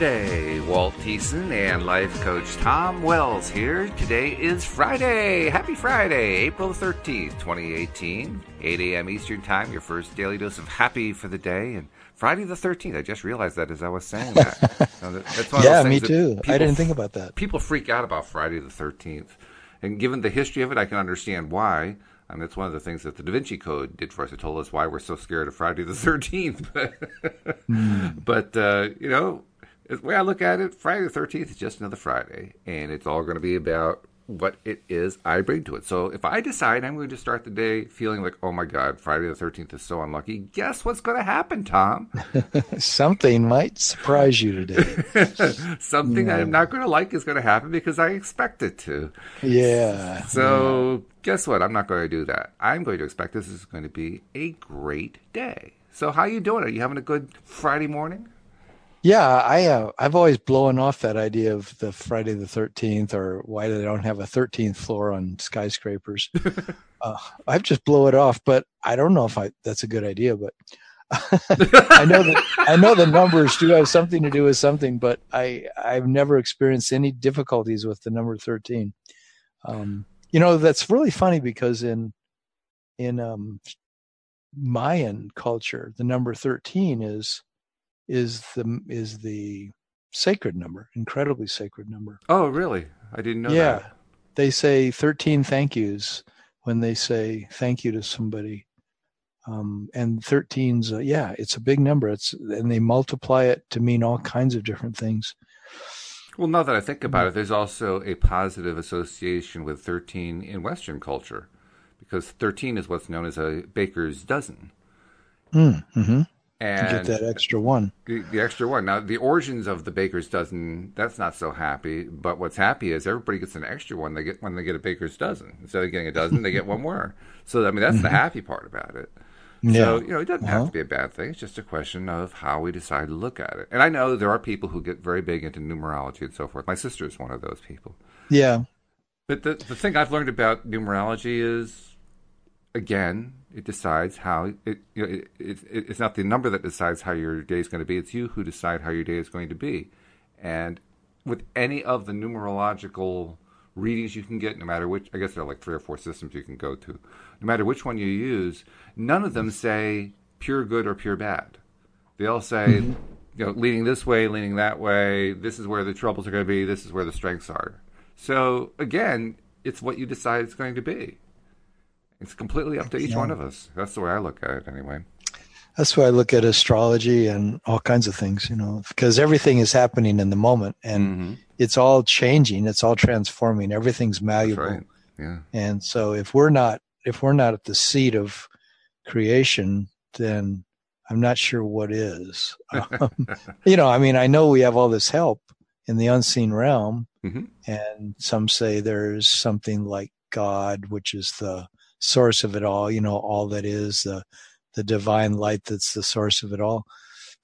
welcome to LOA Today. Walt Thiessen and life coach Tom Wells here. Today is Friday. Happy Friday, April 13th, 2018. 8 a.m. Eastern Time, your first daily dose of happy for the day. And Friday the 13th, I just realized that as I was saying that. That's one yeah, me too. I didn't think about that. People freak out about Friday the 13th. And given the history of it, I can understand why. I mean, it's one of the things that the Da Vinci Code did for us. It told us why we're so scared of Friday the 13th. but, mm. but uh, you know, the way I look at it, Friday the 13th is just another Friday. And it's all going to be about what it is I bring to it. So if I decide I'm going to start the day feeling like, oh my God, Friday the 13th is so unlucky, guess what's going to happen, Tom? Something might surprise you today. Something yeah. I'm not going to like is going to happen because I expect it to. Yeah. So yeah. guess what? I'm not going to do that. I'm going to expect this is going to be a great day. So how you doing? Are you having a good Friday morning? Yeah, I uh, I've always blown off that idea of the Friday the Thirteenth or why they don't have a thirteenth floor on skyscrapers. uh, I've just blow it off, but I don't know if I that's a good idea. But I know that I know the numbers do have something to do with something, but I I've never experienced any difficulties with the number thirteen. Um, you know that's really funny because in in um, Mayan culture, the number thirteen is is the is the sacred number, incredibly sacred number. Oh, really? I didn't know yeah. that. They say 13 thank yous when they say thank you to somebody. Um, and 13's, uh, yeah, it's a big number. It's and they multiply it to mean all kinds of different things. Well, now that I think about it, there's also a positive association with 13 in Western culture because 13 is what's known as a baker's dozen. Mm, mm-hmm and get that extra one. The, the, extra one. Now, the origins of the baker's dozen, that's not so happy. But what's happy is everybody gets an extra one. They get when they get a baker's dozen instead of getting a dozen, they get one more. So I mean, that's the mm-hmm. happy part about it. Yeah. So you know, it doesn't have to uh-huh. be a bad thing. It's just a question of how we decide to look at it. And I know there are people who get very big into numerology and so forth. My sister is one of those people. Yeah. But the the thing I've learned about numerology is, again, it decides how it, you know, it, it, it's not the number that decides how your day is going to be. It's you who decide how your day is going to be. And with any of the numerological readings you can get, no matter which, I guess there are like three or four systems you can go to. No matter which one you use, none of them say pure good or pure bad. They all say, mm-hmm. you know, leaning this way, leaning that way. This is where the troubles are going to be. This is where the strengths are. So again, it's what you decide it's going to be. It's completely up to each yeah. one of us. That's the way I look at it, anyway. That's why I look at astrology and all kinds of things, you know, because everything is happening in the moment and mm-hmm. it's all changing, it's all transforming, everything's malleable. Right. Yeah. And so if we're not if we're not at the seat of creation, then I'm not sure what is. um, you know, I mean, I know we have all this help in the unseen realm, mm-hmm. and some say there's something like God, which is the source of it all, you know, all that is the the divine light that's the source of it all.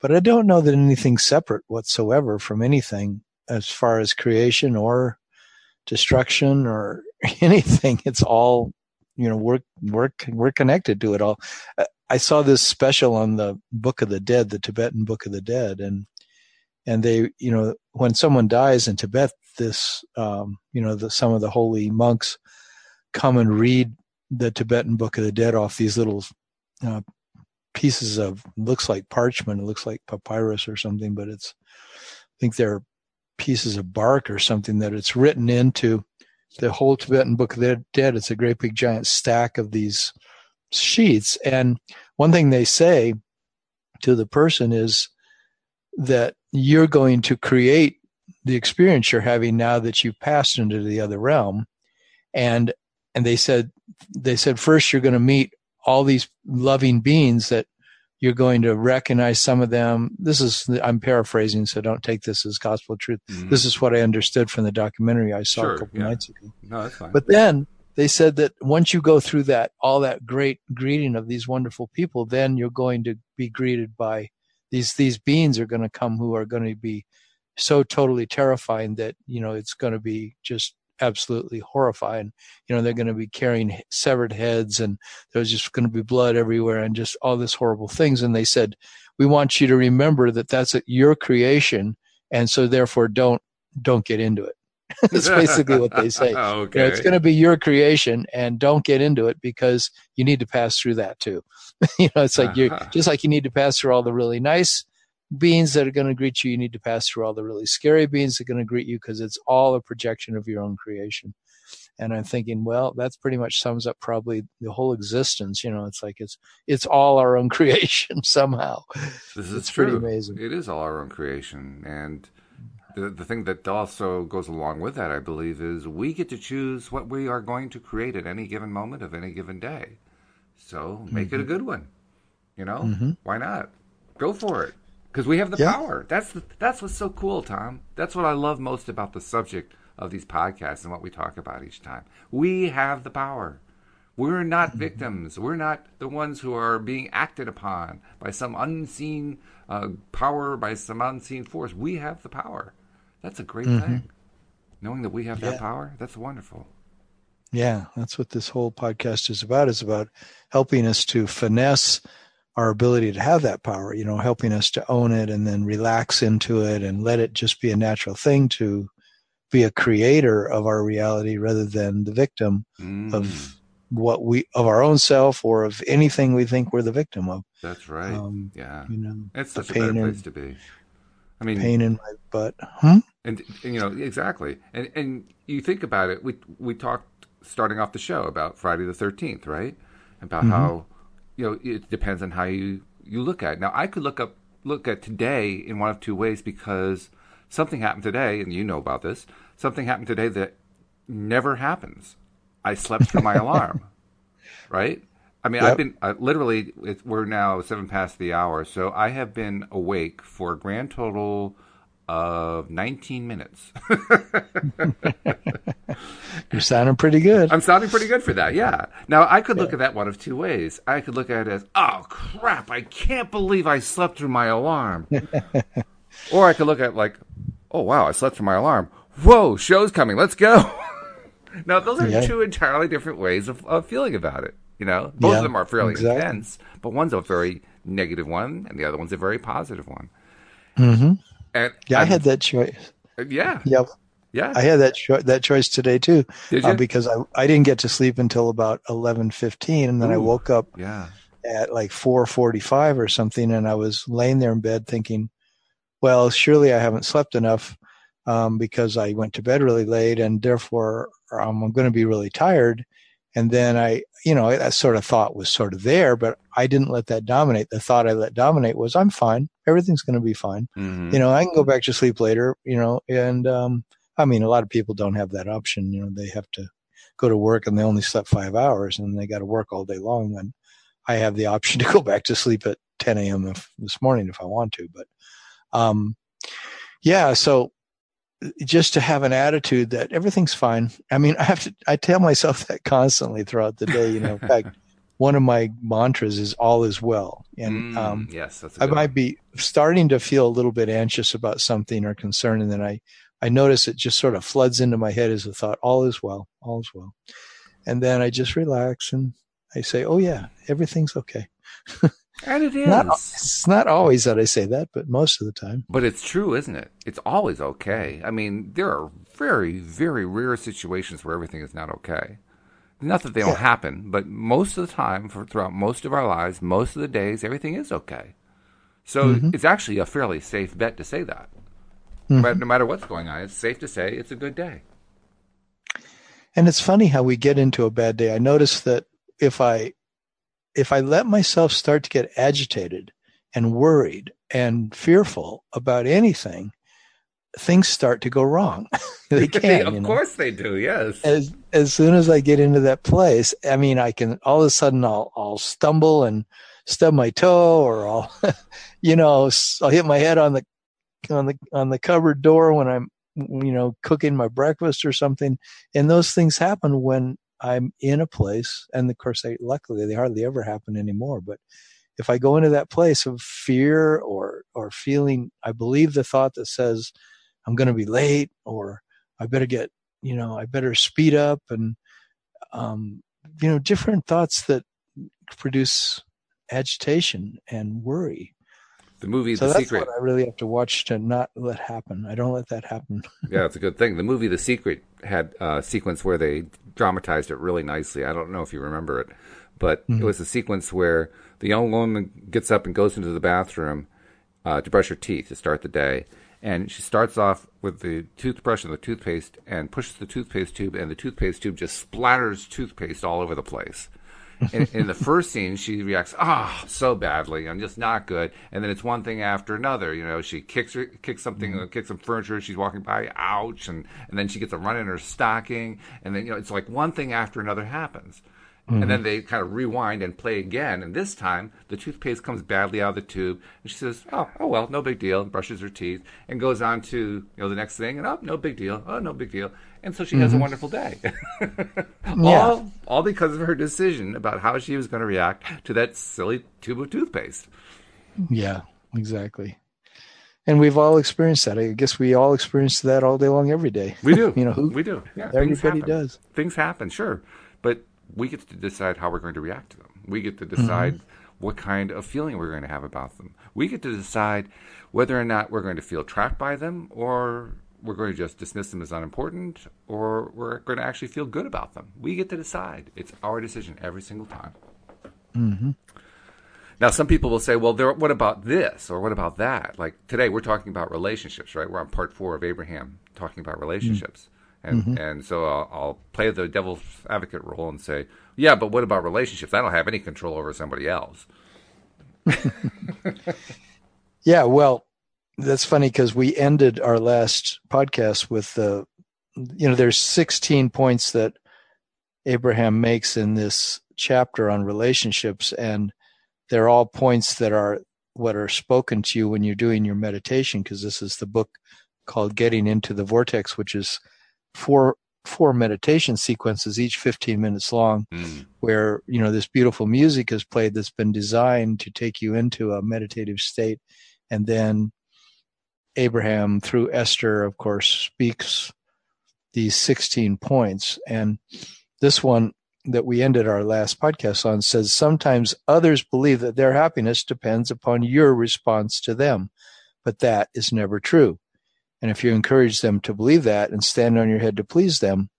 But I don't know that anything's separate whatsoever from anything as far as creation or destruction or anything. It's all, you know, we're we're we're connected to it all. I saw this special on the Book of the Dead, the Tibetan Book of the Dead, and and they, you know, when someone dies in Tibet, this, um, you know, the, some of the holy monks come and read the Tibetan Book of the Dead off these little uh, pieces of looks like parchment. It looks like papyrus or something, but it's I think they're pieces of bark or something that it's written into the whole Tibetan Book of the Dead. It's a great big giant stack of these sheets. And one thing they say to the person is that you're going to create the experience you're having now that you've passed into the other realm. And and they said they said first you're going to meet all these loving beings that you're going to recognize some of them. This is, I'm paraphrasing, so don't take this as gospel truth. Mm-hmm. This is what I understood from the documentary I saw sure, a couple yeah. nights ago. No, that's fine. But then they said that once you go through that, all that great greeting of these wonderful people, then you're going to be greeted by these, these beings are going to come who are going to be so totally terrifying that, you know, it's going to be just absolutely horrifying. You know, they're going to be carrying severed heads and there's just going to be blood everywhere and just all this horrible things. And they said, we want you to remember that that's your creation. And so therefore don't, don't get into it. That's basically what they say. okay. You know, it's going to be your creation and don't get into it because you need to pass through that too. you know, it's like you Uh-huh. just like you need to pass through all the really nice beings that are going to greet you. You need to pass through all the really scary beings that are going to greet you because it's all a projection of your own creation. And I'm thinking, well, that's pretty much sums up probably the whole existence. You know, it's like it's it's all our own creation somehow. This is It's true. pretty amazing. It is all our own creation, and the the thing that also goes along with that, I believe, is we get to choose what we are going to create at any given moment of any given day. So make Mm-hmm. it a good one. You know, why not? Go for it because we have the Yeah. power. That's the, that's what's so cool, Tom. That's what I love most about the subject of these podcasts and what we talk about each time. We have the power. We're not Mm-hmm. victims. We're not the ones who are being acted upon by some unseen uh, power, by some unseen force. We have the power. That's a great thing. Knowing that we have that Mm-hmm. Power, that's wonderful. Yeah, that's what this whole podcast is about. Is about helping us to finesse our ability to have that power. You know, helping us to own it and then relax into it and let it just be a natural thing to be a creator of our reality rather than the victim Mm, of what we of our own self or of anything we think we're the victim of. that's right. Um, yeah, You know, it's the such a better pain place and to be. I mean, pain in my butt. Hmm? And, and, you know exactly, and and you think about it. We we talked starting off the show about Friday the Thirteenth, right? About how you know it depends on how you you look at. It. Now I could look up look at today in one of two ways because something happened today, and you know about this. Something happened today that never happens. I slept through my alarm, right? I mean, Yep. I've been uh, literally. We're now seven past the hour, so I have been awake for a grand total of 19 minutes. You're sounding pretty good. I'm sounding pretty good for that, yeah. Now, I could look at that one of two ways. I could look at it as, oh, crap, I can't believe I slept through my alarm. or I could look at it like, oh, wow, I slept through my alarm. Whoa, show's coming, let's go. now, those are Yeah. two entirely different ways of, of feeling about it. You know, both Yeah, of them are fairly exactly. intense, but one's a very negative one, and the other one's a very positive one. hmm And Yeah, I had that choice. yeah, Yep. yeah. I had that cho- that choice today too, Did uh, because I I didn't get to sleep until about eleven fifteen, and then I woke up yeah. at like four forty five or something, and I was laying there in bed thinking, well, surely I haven't slept enough um, because I went to bed really late, and therefore um, I'm going to be really tired. And then I, you know, that sort of thought was sort of there, but I didn't let that dominate. The thought I let dominate was, I'm fine. Everything's going to be fine Mhm. you know i can go back to sleep later you know and um i mean a lot of people don't have that option you know they have to go to work and they only slept five hours and they got to work all day long and i have the option to go back to sleep at 10 a.m if, this morning if i want to but um yeah so just to have an attitude that everything's fine i mean i have to i tell myself that constantly throughout the day you know in fact one of my mantras is all is well and Mm, um yes, I good one. might be starting to feel a little bit anxious about something or concerned, and then I, I notice it just sort of floods into my head as a thought, all is well, all is well. And then I just relax and I say, oh yeah, everything's okay. And it is. Not, it's not always that I say that, but most of the time. But it's true, isn't it? It's always okay. I mean, there are very, very rare situations where everything is not okay. Not that they don't Yeah. happen, but most of the time, for throughout most of our lives, most of the days, everything is okay. So Mm-hmm. it's actually a fairly safe bet to say that. But no matter what's going on, it's safe to say it's a good day. And it's funny how we get into a bad day. I notice that if I if I let myself start to get agitated and worried and fearful about anything, things start to go wrong. they can. of you know? course they do. Yes. As as soon as I get into that place, I mean, I can all of a sudden I'll I'll stumble and stub my toe, or I'll, you know, I'll hit my head on the on the on the cupboard door when I'm you know cooking my breakfast or something, and those things happen when I'm in a place, and of course, they, luckily they hardly ever happen anymore. But if I go into that place of fear or or feeling, I believe the thought that says I'm going to be late, or I better get you know, I better speed up and, um, you know, different thoughts that produce agitation and worry. The movie So The that's Secret. what I really have to watch to not let happen. I don't let that happen. Yeah, it's a good thing. The movie The Secret had a sequence where they dramatized it really nicely. I don't know if you remember it, but it was a sequence where the young woman gets up and goes into the bathroom uh, to brush her teeth to start the day. And she starts off with the toothbrush and the toothpaste and pushes the toothpaste tube, and the toothpaste tube just splatters toothpaste all over the place. In, in the first scene, she reacts, ah, so badly, and just not good. And then it's one thing after another. You know, she kicks her, kicks something, uh, kicks some furniture. She's walking by, ouch, and and then she gets a run in her stocking, and then you know, it's like one thing after another happens. And then mm-hmm. they kind of rewind and play again. And this time, the toothpaste comes badly out of the tube. And she says, "Oh, oh well, no big deal." And brushes her teeth and goes on to you know the next thing. And oh, no big deal. Oh, no big deal. And so she has a mm-hmm. wonderful day. all all because of her decision about how she was going to react to that silly tube of toothpaste. Yeah, exactly. And we've all experienced that. I guess we all experience that all day long, every day. We do. You know, who- we do. Yeah, everybody does. Things happen, sure, but we get to decide how we're going to react to them. We get to decide mm-hmm. what kind of feeling we're going to have about them. We get to decide whether or not we're going to feel trapped by them, or we're going to just dismiss them as unimportant, or we're going to actually feel good about them. We get to decide. It's our decision every single time. Mm-hmm. Now, some people will say, well, there, what about this or what about that? Like today, we're talking about relationships, right? We're on part four of Abraham talking about relationships. Mm. And, mm-hmm. and so I'll, I'll play the devil's advocate role and say, yeah, but what about relationships? I don't have any control over somebody else. Yeah, well, that's funny because we ended our last podcast with the, you know, there's 16 points that Abraham makes in this chapter on relationships, and they're all points that are what are spoken to you when you're doing your meditation. Because this is the book called "Getting into the Vortex," which is four four meditation sequences, each 15 minutes long Mm. where you know this beautiful music is played that's been designed to take you into a meditative state. And then abraham through esther of course speaks these 16 points. And this one that we ended our last podcast on says sometimes others believe that their happiness depends upon your response to them but that is never true and if you encourage them to believe that and stand on your head to please them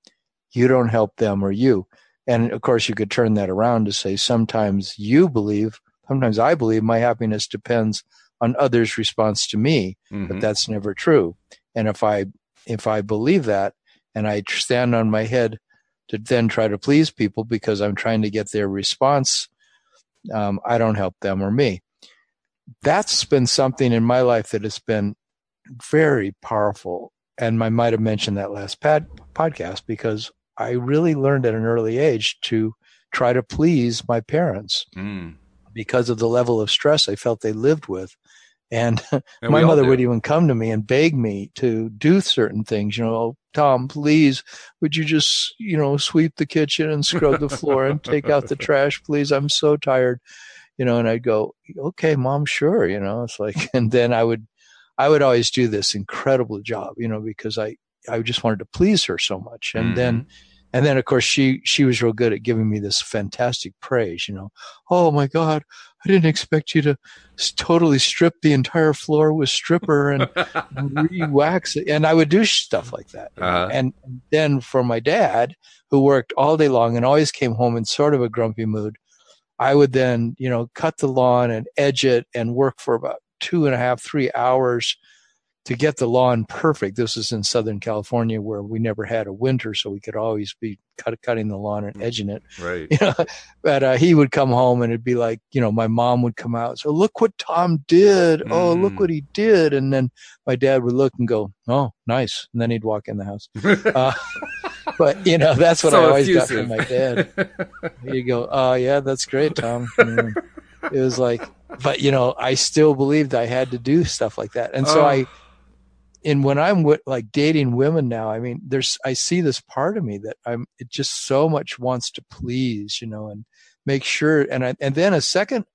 you don't help them or you and of course, you could turn that around to say sometimes you believe, sometimes I believe my happiness depends on others' response to me, Mhm. but that's never true. And if I if I believe that and I stand on my head to then try to please people because I'm trying to get their response, um, I don't help them or me. That's been something in my life that has been very powerful. And I might have mentioned that last pad, podcast because I really learned at an early age to try to please my parents Mm. because of the level of stress I felt they lived with. And And my mother would even come to me and beg me to do certain things. You know, "Oh, Tom, please, would you just, you know, sweep the kitchen and scrub the floor and take out the trash, please? I'm so tired. You know, and I'd go, okay, mom, sure. You know, it's like, and then I would, I would always do this incredible job, you know, because I, I just wanted to please her so much. And then, and then of course she, she was real good at giving me this fantastic praise, you know, oh my God, I didn't expect you to totally strip the entire floor with stripper and re-wax it. And I would do stuff like that. Uh-huh. And then for my dad, who worked all day long and always came home in sort of a grumpy mood, I would then, you know, cut the lawn and edge it and work for about two and a half, three hours to get the lawn perfect. This is in Southern California where we never had a winter, so we could always be cut, cutting the lawn and edging it right. you know, but uh, he would come home and it'd be like, you know, my mom would come out. So look what Tom did. Oh, look Mm. what he did. And then my dad would look and go, oh, nice. And then he'd walk in the house. Uh, but you know, that's what I always effusive. got from my dad. He'd go, oh yeah, that's great, Tom. You know, it was like, but you know, I still believed I had to do stuff like that. And so Oh. I, and when I'm with, like dating women now, I mean, there's, I see this part of me that I'm, it just so much wants to please, you know, and make sure. And I, and then a second,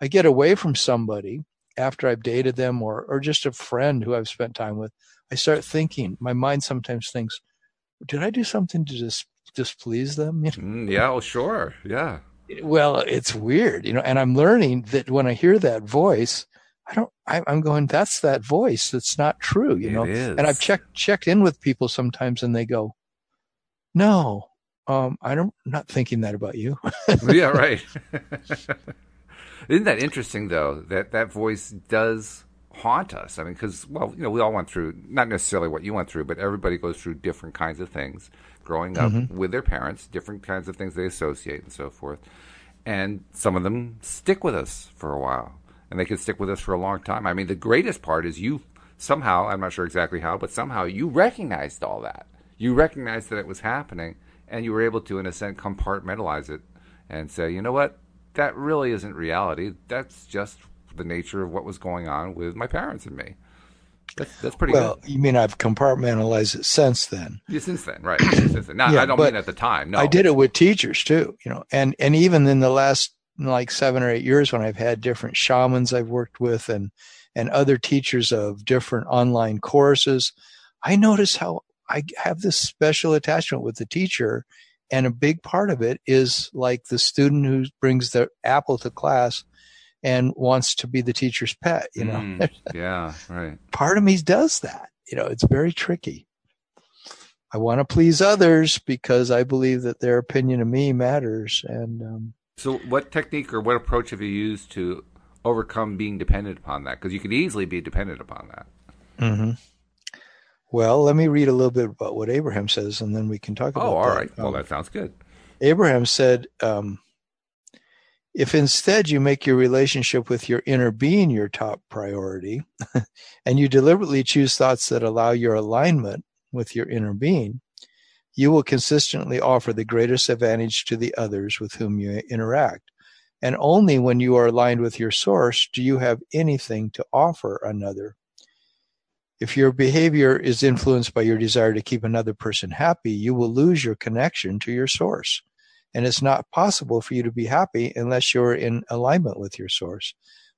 I get away from somebody after I've dated them or, or just a friend who I've spent time with. I start thinking, my mind sometimes thinks, did I do something to dis- displease them? You know? mm, yeah, well, sure. Yeah. Well, it's weird, you know, and I'm learning that when I hear that voice, I don't, I, am going, that's that voice. That's not true, you know, and I've checked, checked in with people sometimes and they go, no, um, I don't, I'm not thinking that about you. yeah, right. Isn't that interesting though, that that voice does haunt us. I mean, because well, you know, we all went through not necessarily what you went through, but everybody goes through different kinds of things growing up mm-hmm. with their parents, different kinds of things they associate and so forth. And some of them stick with us for a while, and they can stick with us for a long time. I mean, the greatest part is you somehow, I'm not sure exactly how, but somehow you recognized all that. You recognized that it was happening, and you were able to, in a sense, compartmentalize it and say, you know what, that really isn't reality. That's just the nature of what was going on with my parents and me. That's, that's pretty well, good. you mean I've compartmentalized it since then? Yeah, since then, right? since then. Now, yeah, I don't mean at the time. No, I did it with teachers too. You know, and and even in the last like seven or eight years, when I've had different shamans I've worked with and and other teachers of different online courses, I notice how I have this special attachment with the teacher, and a big part of it is like the student who brings the apple to class and wants to be the teacher's pet, you know? Mm, yeah, right. Part of me does that. You know, it's very tricky. I want to please others because I believe that their opinion of me matters. And um, so, what technique or what approach have you used to overcome being dependent upon that? Because you could easily be dependent upon that. Mm-hmm. Well, let me read a little bit about what Abraham says, and then we can talk about. Oh, all that. right. Well, um, that sounds good. Abraham said, um, if instead you make your relationship with your inner being your top priority, and you deliberately choose thoughts that allow your alignment with your inner being, you will consistently offer the greatest advantage to the others with whom you interact. And only when you are aligned with your source do you have anything to offer another. If your behavior is influenced by your desire to keep another person happy, you will lose your connection to your source. And it's not possible for you to be happy unless you're in alignment with your source.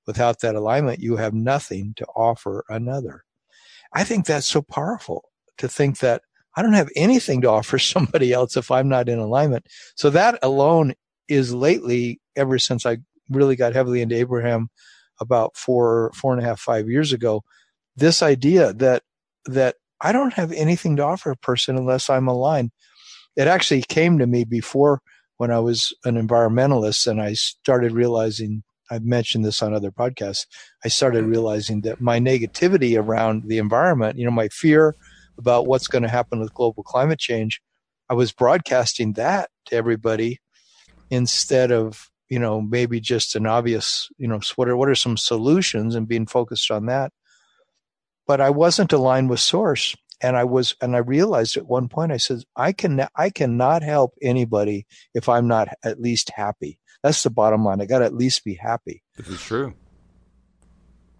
Without that alignment, you have nothing to offer another. I think that's so powerful to think that I don't have anything to offer somebody else if I'm not in alignment. So that alone is lately, ever since I really got heavily into Abraham about four, four and a half, five years ago, this idea that, that I don't have anything to offer a person unless I'm aligned. It actually came to me before when I was an environmentalist and I started realizing, I've mentioned this on other podcasts, I started mm-hmm. realizing that my negativity around the environment, you know, my fear about what's going to happen with global climate change, I was broadcasting that to everybody instead of, you know, maybe just an obvious, you know, what are, what are some solutions and being focused on that. But I wasn't aligned with source and I was, and I realized at one point, I said, I can, I cannot help anybody if I'm not at least happy. That's the bottom line. I got to at least be happy. This is true.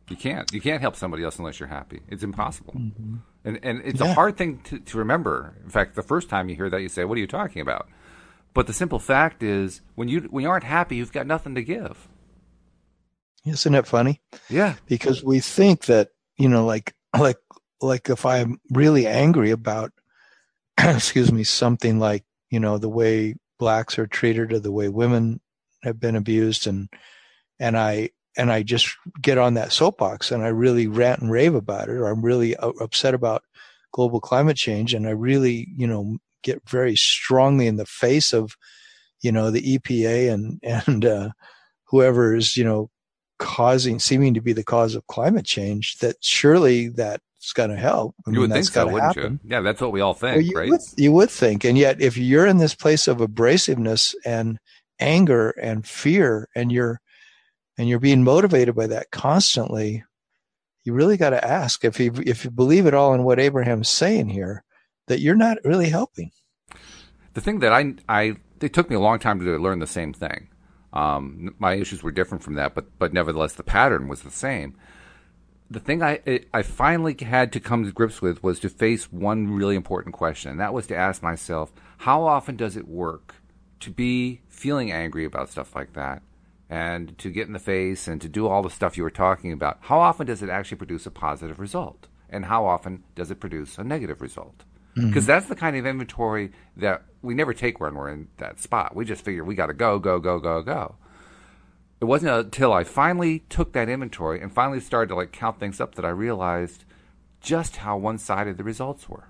You can't, you can't help somebody else unless you're happy. It's impossible. Mm-hmm. And, and it's yeah. a hard thing to, to remember. In fact, the first time you hear that, you say, what are you talking about? But the simple fact is when you, when you aren't happy, you've got nothing to give. Isn't it funny? Yeah. Because we think that, you know, like, like like if I'm really angry about, excuse me, something like, you know, the way blacks are treated or the way women have been abused and, and I, and I just get on that soapbox and I really rant and rave about it, or I'm really upset about global climate change. And I really, you know, get very strongly in the face of, you know, the EPA and, and, uh, whoever is, you know, causing, seeming to be the cause of climate change, that surely that it's going to help. I you mean, would think so, wouldn't happen. you? Yeah, that's what we all think, well, you right? Would, you would think, and yet, if you're in this place of abrasiveness and anger and fear, and you're and you're being motivated by that constantly, you really got to ask if you if you believe it all in what Abraham's saying here, that you're not really helping. The thing that I I it took me a long time to learn the same thing. Um, my issues were different from that, but but nevertheless, the pattern was the same the thing I I finally had to come to grips with was to face one really important question, and that was to ask myself, how often does it work to be feeling angry about stuff like that, and to get in the face and to do all the stuff you were talking about? How often does it actually produce a positive result, and how often does it produce a negative result? Mm-hmm. because that's the kind of inventory that we never take when we're in that spot. We just figure we got to go, go, go, go, go. It wasn't until I finally took that inventory and finally started to like count things up that I realized just how one-sided the results were,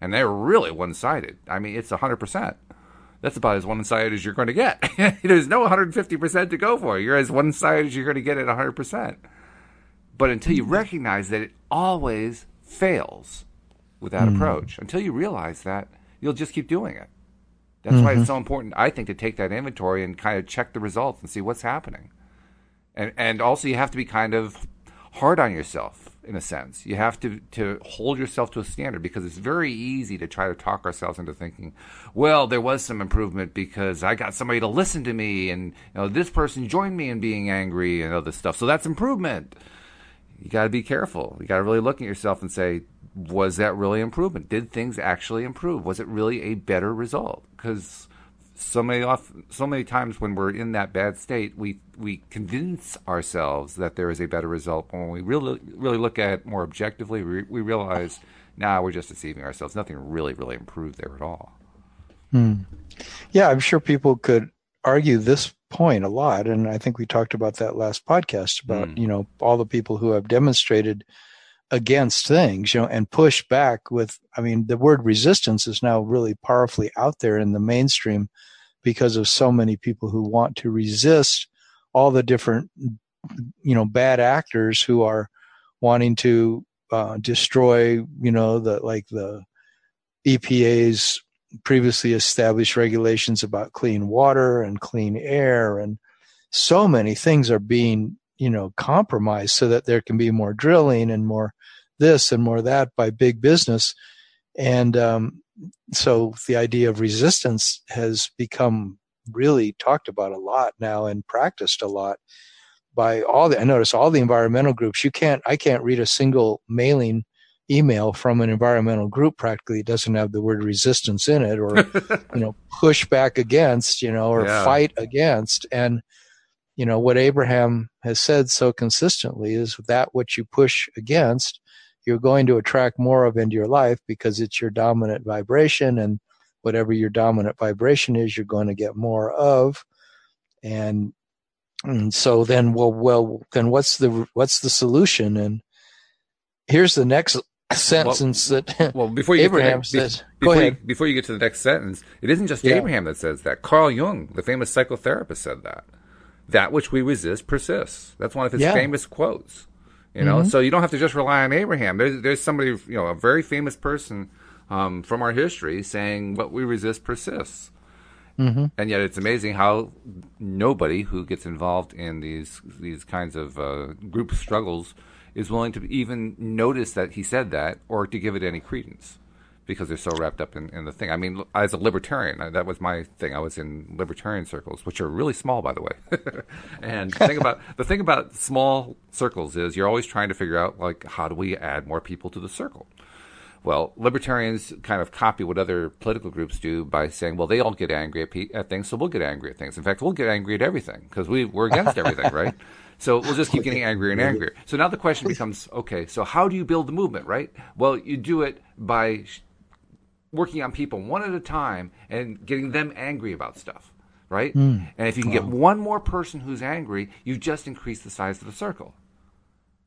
and they're really one-sided. I mean, it's hundred percent. That's about as one-sided as you're going to get. There's no 150% to go for. You're as one-sided as you're going to get at 100%. But until you recognize that it always fails with that mm. approach, until you realize that, you'll just keep doing it. That's mm-hmm. why it's mm-hmm. so important, I think, to take that inventory and kind of check the results and see what's happening. And and also you have to be kind of hard on yourself in a sense. You have to to hold yourself to a standard because it's very easy to try to talk ourselves into thinking, well, there was some improvement because I got somebody to listen to me and you know this person joined me in being angry and all this stuff. So that's improvement you got to be careful. You got to really look at yourself and say, was that really improvement? Did things actually improve? Was it really a better result? Because so many off, so many times when we're in that bad state, we we convince ourselves that there is a better result. But when we really really look at it more objectively, we, we realize now nah, we're just deceiving ourselves. Nothing really really improved there at all. Hmm. Yeah, I'm sure people could argue this point a lot and i think we talked about that last podcast about mm. you know all the people who have demonstrated against things you know and push back with i mean the word resistance is now really powerfully out there in the mainstream because of so many people who want to resist all the different you know bad actors who are wanting to uh, destroy you know the like the EPA's previously established regulations about clean water and clean air and so many things are being you know compromised so that there can be more drilling and more this and more that by big business. And um, so the idea of resistance has become really talked about a lot now and practiced a lot by all the i notice all the environmental groups. You can't i can't read a single mailing email from an environmental group practically doesn't have the word resistance in it or you know push back against you know or yeah. fight against. And you know what abraham has said so consistently is that what you push against you're going to attract more of into your life because it's your dominant vibration and whatever your dominant vibration is you're going to get more of and and so then well well then what's the what's the solution and here's the next sentence well, that well before you Abraham get says. Before, go ahead. You, before you get to the next sentence, it isn't just yeah. Abraham that says that. Carl Jung, the famous psychotherapist, said that. That which we resist persists. That's one of his yeah. famous quotes. You know, mm-hmm. so you don't have to just rely on Abraham. There's there's somebody, you know, a very famous person um, from our history saying what we resist persists. Mm-hmm. And yet, it's amazing how nobody who gets involved in these these kinds of uh, group struggles is willing to even notice that he said that or to give it any credence because they're so wrapped up in, in the thing. I mean, as a libertarian, that was my thing. I was in libertarian circles, which are really small, by the way. and the thing about the thing about small circles is you're always trying to figure out like how do we add more people to the circle. Well, libertarians kind of copy what other political groups do by saying, well, they all get angry at, pe- at things, so we'll get angry at things. In fact, we'll get angry at everything because we, we're against everything, right? So we'll just keep getting angrier and angrier. So now the question becomes, okay, so how do you build the movement, right? Well, you do it by working on people one at a time and getting them angry about stuff, right? Mm. And if you can get one more person who's angry, you just increase the size of the circle.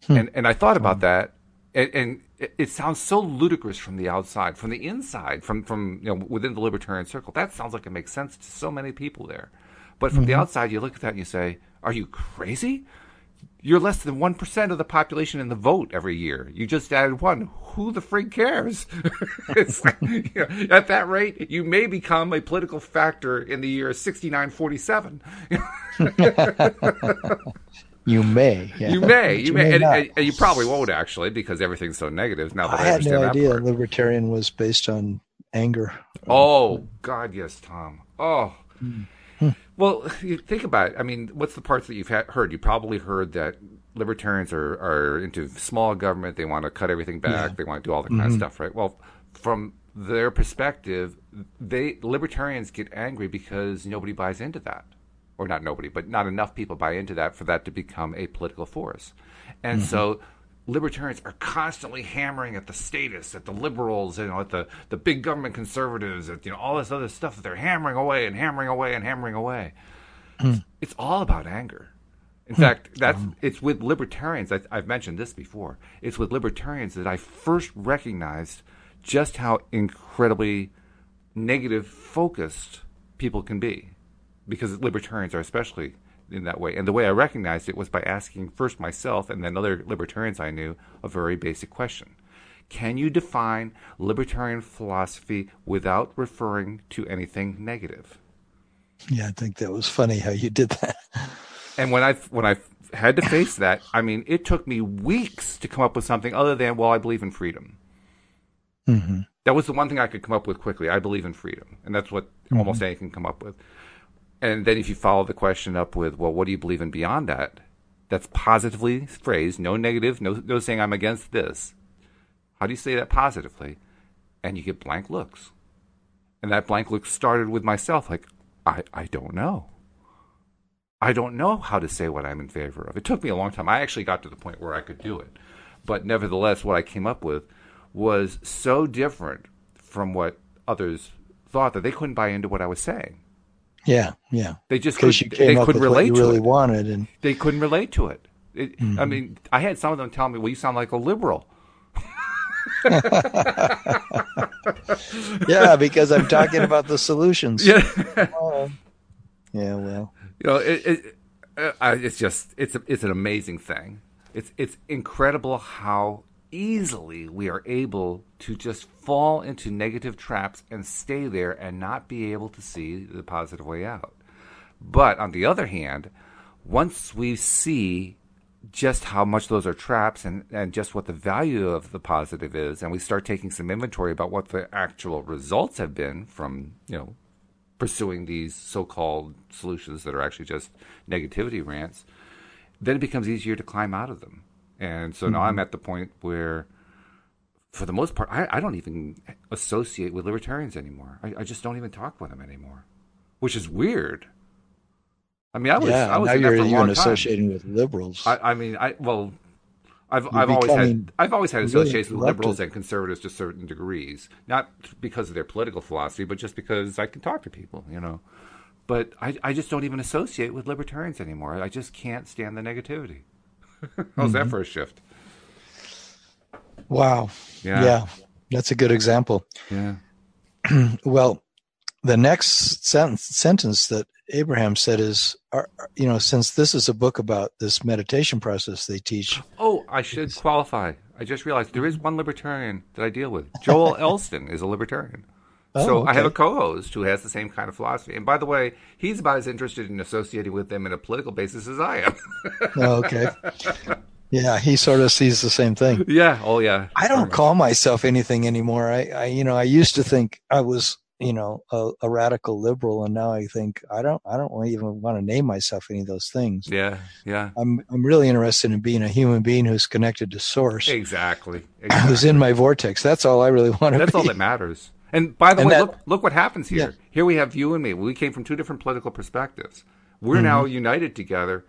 Hmm. And and I thought about that, and, and it, it, sounds so ludicrous from the outside. From the inside, from from you know within the libertarian circle, that sounds like it makes sense to so many people there. But from mm-hmm. the outside, you look at that and you say, "Are you crazy? You're less than 1% of the population in the vote every year. You just added one. Who the frig cares? like, you know, at that rate, you may become a political factor in the year 6947. you may. Yeah. You may. You, you may. may and, and, and, you probably won't, actually, because everything's so negative now that I, I had no idea libertarian was based on anger. Oh, God, yes, Tom. Oh. Mm. Well, you think about it. I mean, what's the parts that you've heard? You probably heard that libertarians are, are into small government. They want to cut everything back. Yeah. They want to do all that mm-hmm. kind of stuff, right? Well, from their perspective, they libertarians get angry because nobody buys into that, or not nobody, but not enough people buy into that for that to become a political force, and mm-hmm. so libertarians are constantly hammering at the statists, at the liberals, you know, at the, the big government conservatives, at you know all this other stuff that they're hammering away and hammering away and hammering away. Hmm. it's all about anger. In hmm. fact, that's um. it's with libertarians. I, I've mentioned this before. It's with libertarians that I first recognized just how incredibly negative focused people can be, because libertarians are especially in that way. And the way I recognized it was by asking first myself and then other libertarians I knew a very basic question. Can you define libertarian philosophy without referring to anything negative? Yeah, I think that was funny how you did that. And when I when I had to face that, I mean, it took me weeks to come up with something other than, well, I believe in freedom. hmm That was the one thing I could come up with quickly. I believe in freedom, and that's what almost anything can come up with. And then if you follow the question up with, well, what do you believe in beyond that? That's positively phrased, no negative, no no saying I'm against this. How do you say that positively? And you get blank looks. And that blank look started with myself, like, I, I don't know. I don't know how to say what I'm in favor of. It took me a long time. I actually got to the point where I could do it. But nevertheless, what I came up with was so different from what others thought that they couldn't buy into what I was saying. Yeah, yeah. They just came they couldn't relate to really it. wanted, and They couldn't relate to it. it I Mhm. mean, I had some of them tell me, "Well, you sound like a liberal." yeah, because I'm talking about the solutions. Yeah. Oh. yeah. Well, you know, it, it, uh, I- it's just it's a, it's an amazing thing. It's it's incredible how easily we are able to just fall into negative traps and stay there and not be able to see the positive way out. But on the other hand, once we see just how much those are traps and, and just what the value of the positive is, and we start taking some inventory about what the actual results have been from, you know, pursuing these so-called solutions that are actually just negativity rants, then it becomes easier to climb out of them. And so now I'm mm-hmm. at the point where, for the most part, I, I don't even associate with libertarians anymore. I, I just don't even talk with them anymore, which is weird. I mean, I was yeah. I was now you're even long time. associating with liberals. I, I mean, I well, I've You're I've always had I've always had really associations with liberals and conservatives to certain degrees, not because of their political philosophy, but just because I can talk to people, you know. But I I just don't even associate with libertarians anymore. I just can't stand the negativity. How's that Mm-hmm. for a shift? wow. Yeah. yeah, that's a good example. Yeah. Well, the next sentence, sentence that Abraham said is, are, you know, since this is a book about this meditation process they teach, Oh, I should qualify. I just realized there is one libertarian that I deal with. Joel Elston is a libertarian. Oh, so I have a co-host who has the same kind of philosophy. And by the way, he's about as interested in associating with them in a political basis as I am. oh, okay, yeah, he sort of sees the same thing. yeah. Oh, yeah. I don't call myself anything anymore. I, I, you know, I used to think I was, you know, a, a radical liberal, and now I think I don't, I don't even want to name myself any of those things. Yeah. Yeah. I'm, I'm really interested in being a human being who's connected to source, Exactly. who's in my vortex. That's all I really want to That's be. all that matters. And by the And way, that- look look what happens here. Yeah. Here we have you and me. We came from two different political perspectives. We're Mm-hmm. now united together,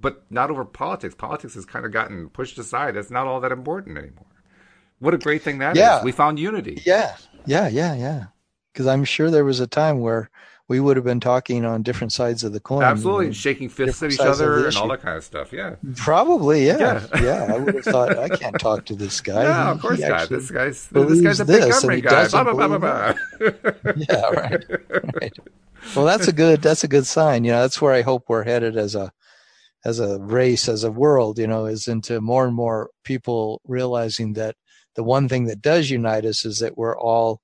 but not over politics. Politics has kind of gotten pushed aside. It's not all that important anymore. What a great thing that is. Yeah. We found unity. Yeah, yeah, yeah, yeah. Because I'm sure there was a time where we would have been talking on different sides of the coin. Absolutely, shaking fists at each other the and all that kind of stuff. Yeah. Probably, yeah, Yeah. yeah. I would have thought I can't talk to this guy. Yeah, of course not. This guy's this guy's a big government guy. Blah, blah, blah, blah. yeah, right, right. Well, that's a good that's a good sign. You know, that's where I hope we're headed as a as a race, as a world. You know, is into more and more people realizing that the one thing that does unite us is that we're all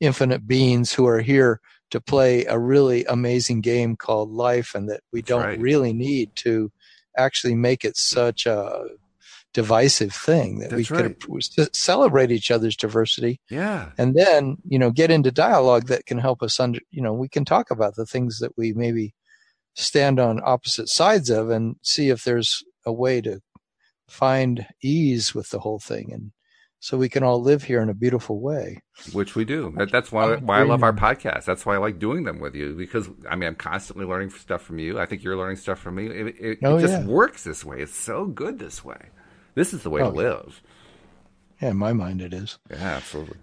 infinite beings who are here to play a really amazing game called life, and that we don't right. really need to actually make it such a divisive thing that we right. could celebrate each other's diversity Yeah. and then you know get into dialogue that can help us under you know we can talk about the things that we maybe stand on opposite sides of and see if there's a way to find ease with the whole thing and so we can all live here in a beautiful way Which we do. That's why why I love our podcast. That's why I like doing them with you because I mean I'm constantly learning stuff from you. I think you're learning stuff from me. It, it, Oh, it just yeah. works this way. It's so good this way. This is the way Oh, to live. Yeah, in my mind, it is. Yeah, absolutely.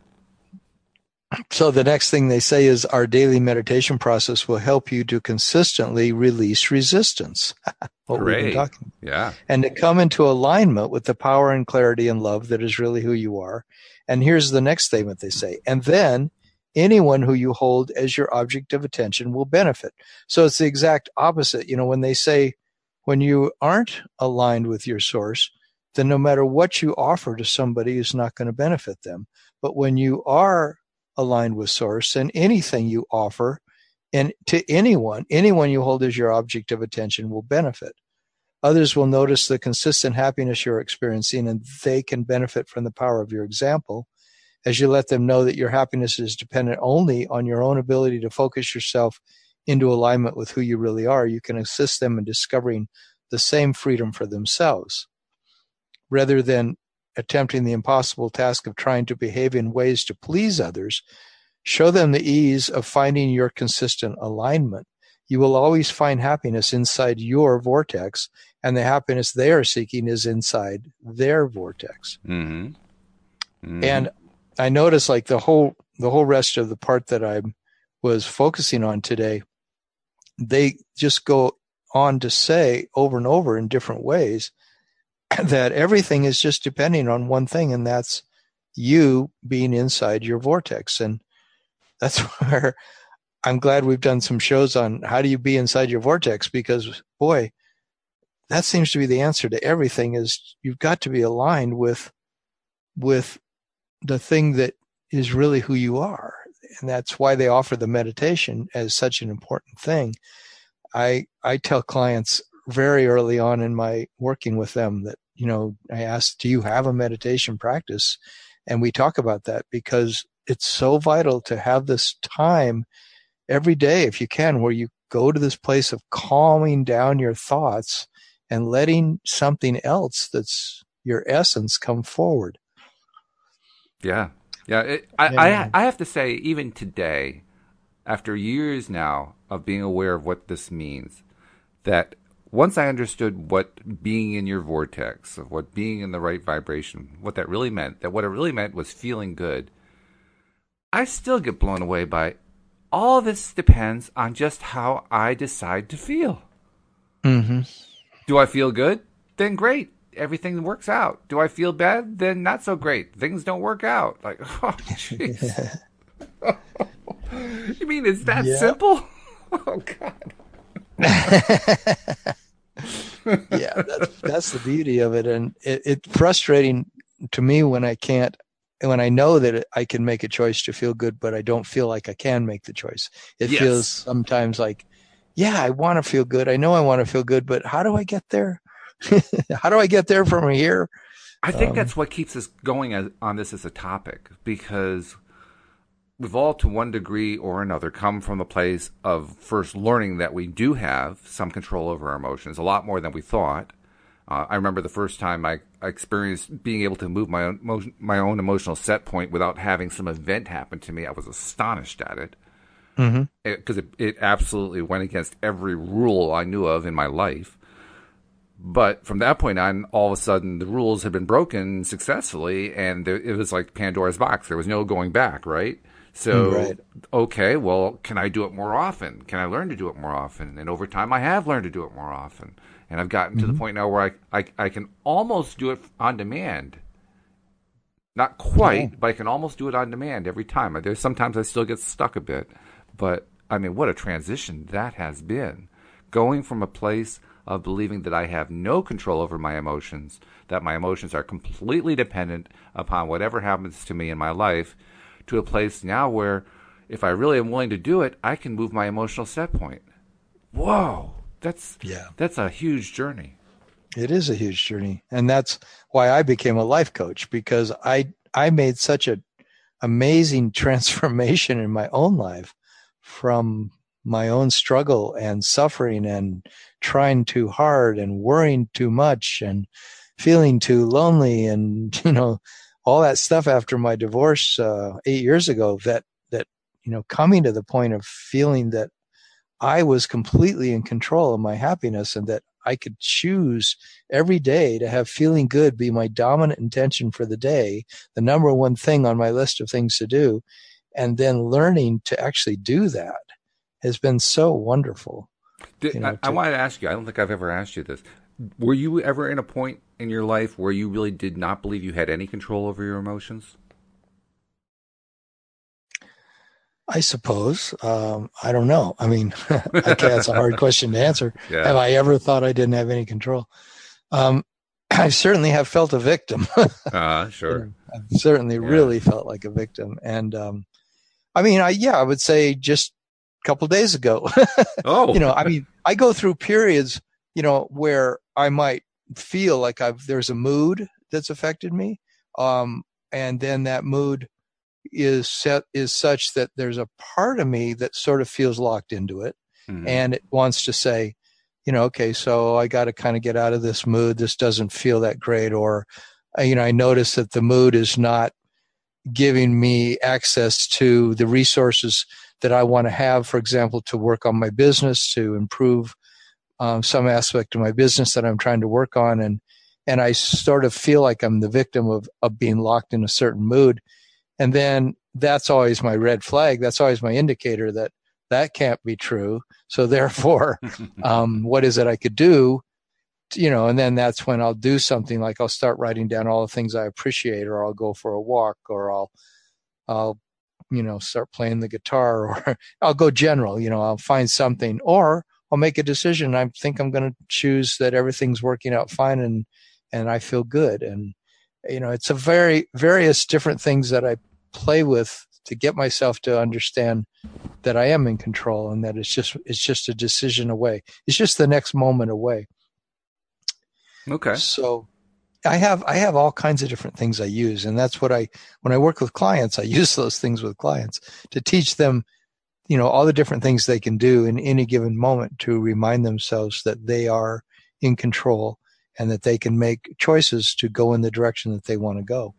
So the next thing they say is our daily meditation process will help you to consistently release resistance. what we've been talking Yeah. and to come into alignment with the power and clarity and love that is really who you are. And here's the next statement they say. And then anyone who you hold as your object of attention will benefit. So it's the exact opposite. You know, when they say when you aren't aligned with your source, then no matter what you offer to somebody is not going to benefit them. But when you are aligned with source, then anything you offer and to anyone, anyone you hold as your object of attention will benefit. Others will notice the consistent happiness you're experiencing and they can benefit from the power of your example as you let them know that your happiness is dependent only on your own ability to focus yourself into alignment with who you really are. You can assist them in discovering the same freedom for themselves rather than attempting the impossible task of trying to behave in ways to please others. Show them the ease of finding your consistent alignment. You will always find happiness inside your vortex, and the happiness they are seeking is inside their vortex. Mm-hmm. And I noticed like the whole the whole rest of the part that I was focusing on today, they just go on to say over and over in different ways that everything is just depending on one thing, and that's you being inside your vortex. And that's where I'm glad we've done some shows on how do you be inside your vortex because boy, that seems to be the answer to everything is you've got to be aligned with with the thing that is really who you are. And that's why they offer the meditation as such an important thing. I I tell clients very early on in my working with them that, you know, I ask, do you have a meditation practice? And we talk about that because it's so vital to have this time every day, if you can, where you go to this place of calming down your thoughts and letting something else that's your essence come forward. Yeah, yeah. It, I, Yeah. I I have to say, even today, after years now of being aware of what this means, that once I understood what being in your vortex, of what being in the right vibration, what that really meant, that what it really meant was feeling good. I still get blown away by all this depends on just how I decide to feel. Mm-hmm. Do I feel good? Then great. Everything works out. Do I feel bad? Then not so great. Things don't work out. Like, oh, jeez. you mean it's that Yeah. simple? Oh, God. yeah, that's, that's the beauty of it, and it, it's frustrating to me when I can't, when I know that I can make a choice to feel good, but I don't feel like I can make the choice. It Yes. feels sometimes like, yeah, I want to feel good. I know I want to feel good, but how do I get there? how do I get there from here? I think Um, that's what keeps us going as, on this as a topic because we've all, to one degree or another, come from the place of first learning that we do have some control over our emotions, a lot more than we thought. Uh, I remember the first time I, I experienced being able to move my own, emo- my own emotional set point without having some event happen to me. I was astonished at it Mm-hmm. because it, it absolutely went against every rule I knew of in my life. But from that point on, all of a sudden, the rules had been broken successfully, and it was like Pandora's box. There was no going back, right? So, mm, Right. okay, well, can I do it more often? Can I learn to do it more often? And over time, I have learned to do it more often, and I've gotten to the mm-hmm. point now where I, I I can almost do it on demand. Not quite, but I can almost do it on demand every time. There's sometimes I still get stuck a bit, but I mean, what a transition that has been. Going from a place of believing that I have no control over my emotions, that my emotions are completely dependent upon whatever happens to me in my life, to a place now where if I really am willing to do it, I can move my emotional set point. Whoa, that's Yeah. that's a huge journey. It is a huge journey, and that's why I became a life coach because I I made such a amazing transformation in my own life from my own struggle and suffering and trying too hard and worrying too much and feeling too lonely and you know all that stuff after my divorce uh, eight years ago that that you know coming to the point of feeling that I was completely in control of my happiness and that I could choose every day to have feeling good be my dominant intention for the day, the number one thing on my list of things to do, and then learning to actually do that has been so wonderful. Did, you know, I, I wanted to ask you. I don't think I've ever asked you this. Were you ever in a point in your life where you really did not believe you had any control over your emotions? I suppose. Um, I don't know. I mean, that's a hard question to answer. Yeah. Have I ever thought I didn't have any control? Um, I certainly have felt a victim. uh, sure. I've certainly yeah. really felt like a victim. And, um, I mean, I, yeah, I would say just a couple days ago. oh, you know, I mean, I go through periods, you know, where I might feel like I've, there's a mood that's affected me. Um, and then that mood is set is such that there's a part of me that sort of feels locked into it mm-hmm. and it wants to say you know okay so i got to kind of get out of this mood this doesn't feel that great or uh, you know i notice that the mood is not giving me access to the resources that i want to have for example to work on my business to improve um, some aspect of my business that i'm trying to work on and and i sort of feel like i'm the victim of of being locked in a certain mood and then that's always my red flag. That's always my indicator that that can't be true. So therefore, um, what is it I could do? You know, and then that's when I'll do something like I'll start writing down all the things I appreciate, or I'll go for a walk, or I'll, I'll, you know, start playing the guitar, or I'll go general. You know, I'll find something, or I'll make a decision. I think I'm going to choose that everything's working out fine, and and I feel good. And you know, it's a very various different things that I play with to get myself to understand that I am in control and that it's just it's just a decision away. It's just the next moment away. Okay. So I have I have all kinds of different things I use and that's what I when I work with clients I use those things with clients to teach them you know all the different things they can do in any given moment to remind themselves that they are in control and that they can make choices to go in the direction that they want to go.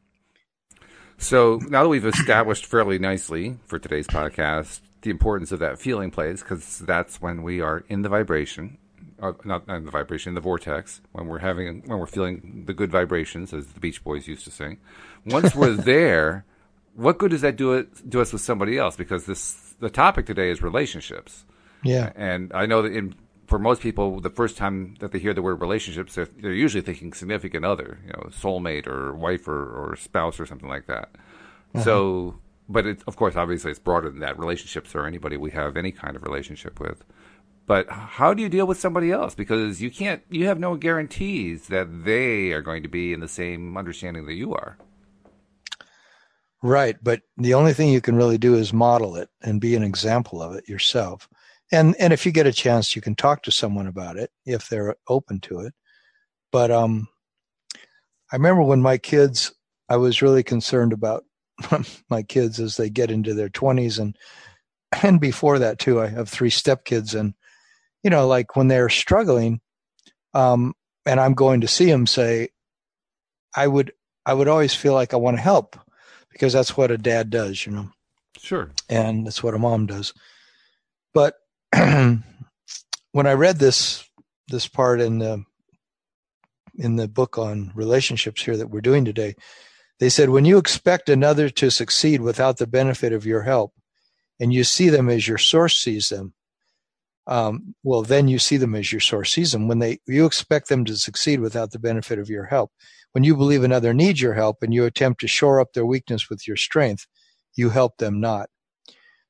So now that we've established fairly nicely for today's podcast the importance of that feeling place, because that's when we are in the vibration, uh, not in the vibration, in the vortex, when we're having, when we're feeling the good vibrations, as the Beach Boys used to sing. Once we're there, what good does that do it do us with somebody else? Because this the topic today is relationships. Yeah, and I know that in for most people, the first time that they hear the word relationships, they're, they're usually thinking significant other, you know, soulmate or wife or, or spouse or something like that. Uh-huh. So, but it, of course, obviously, it's broader than that. Relationships are anybody we have any kind of relationship with. But how do you deal with somebody else? Because you can't, you have no guarantees that they are going to be in the same understanding that you are. Right, but the only thing you can really do is model it and be an example of it yourself and and if you get a chance, you can talk to someone about it if they're open to it. But um, I remember when my kids, I was really concerned about my kids as they get into their twenties and and before that too. I have three stepkids, and you know, like when they're struggling, um, and I'm going to see them, say, I would I would always feel like I want to help because that's what a dad does, you know. Sure. And that's what a mom does. But when I read this this part in the in the book on relationships here that we're doing today, they said when you expect another to succeed without the benefit of your help, and you see them as your source sees them, um, well, then you see them as your source sees them. When they you expect them to succeed without the benefit of your help, when you believe another needs your help and you attempt to shore up their weakness with your strength, you help them not.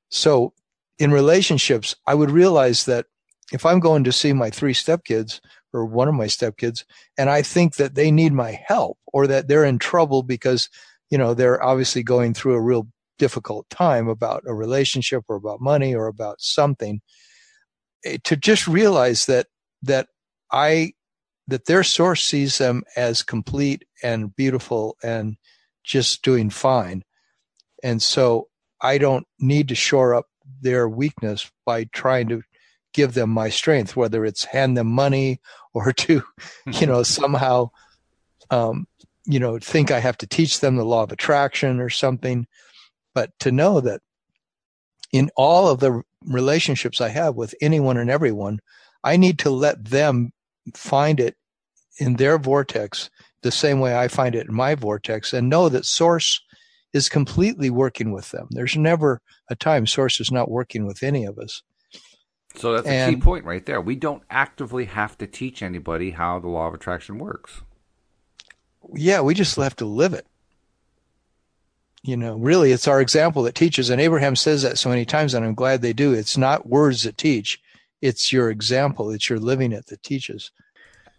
So in relationships, I would realize that if I'm going to see my three stepkids or one of my stepkids, and I think that they need my help or that they're in trouble because, you know, they're obviously going through a real difficult time about a relationship or about money or about something, eh, to just realize that, that I, that their source sees them as complete and beautiful and just doing fine. And so I don't need to shore up their weakness by trying to give them my strength, whether it's hand them money or to, you know, somehow, um, you know, think I have to teach them the law of attraction or something. But to know that in all of the relationships I have with anyone and everyone, I need to let them find it in their vortex the same way I find it in my vortex and know that source is completely working with them. There's never a time source is not working with any of us. So that's And- a key point right there. We don't actively have to teach anybody how the law of attraction works. Yeah, we just have to live it. You know, really, it's our example that teaches. And Abraham says that so many times, and I'm glad they do. It's not words that teach, it's your example, it's your living it that teaches.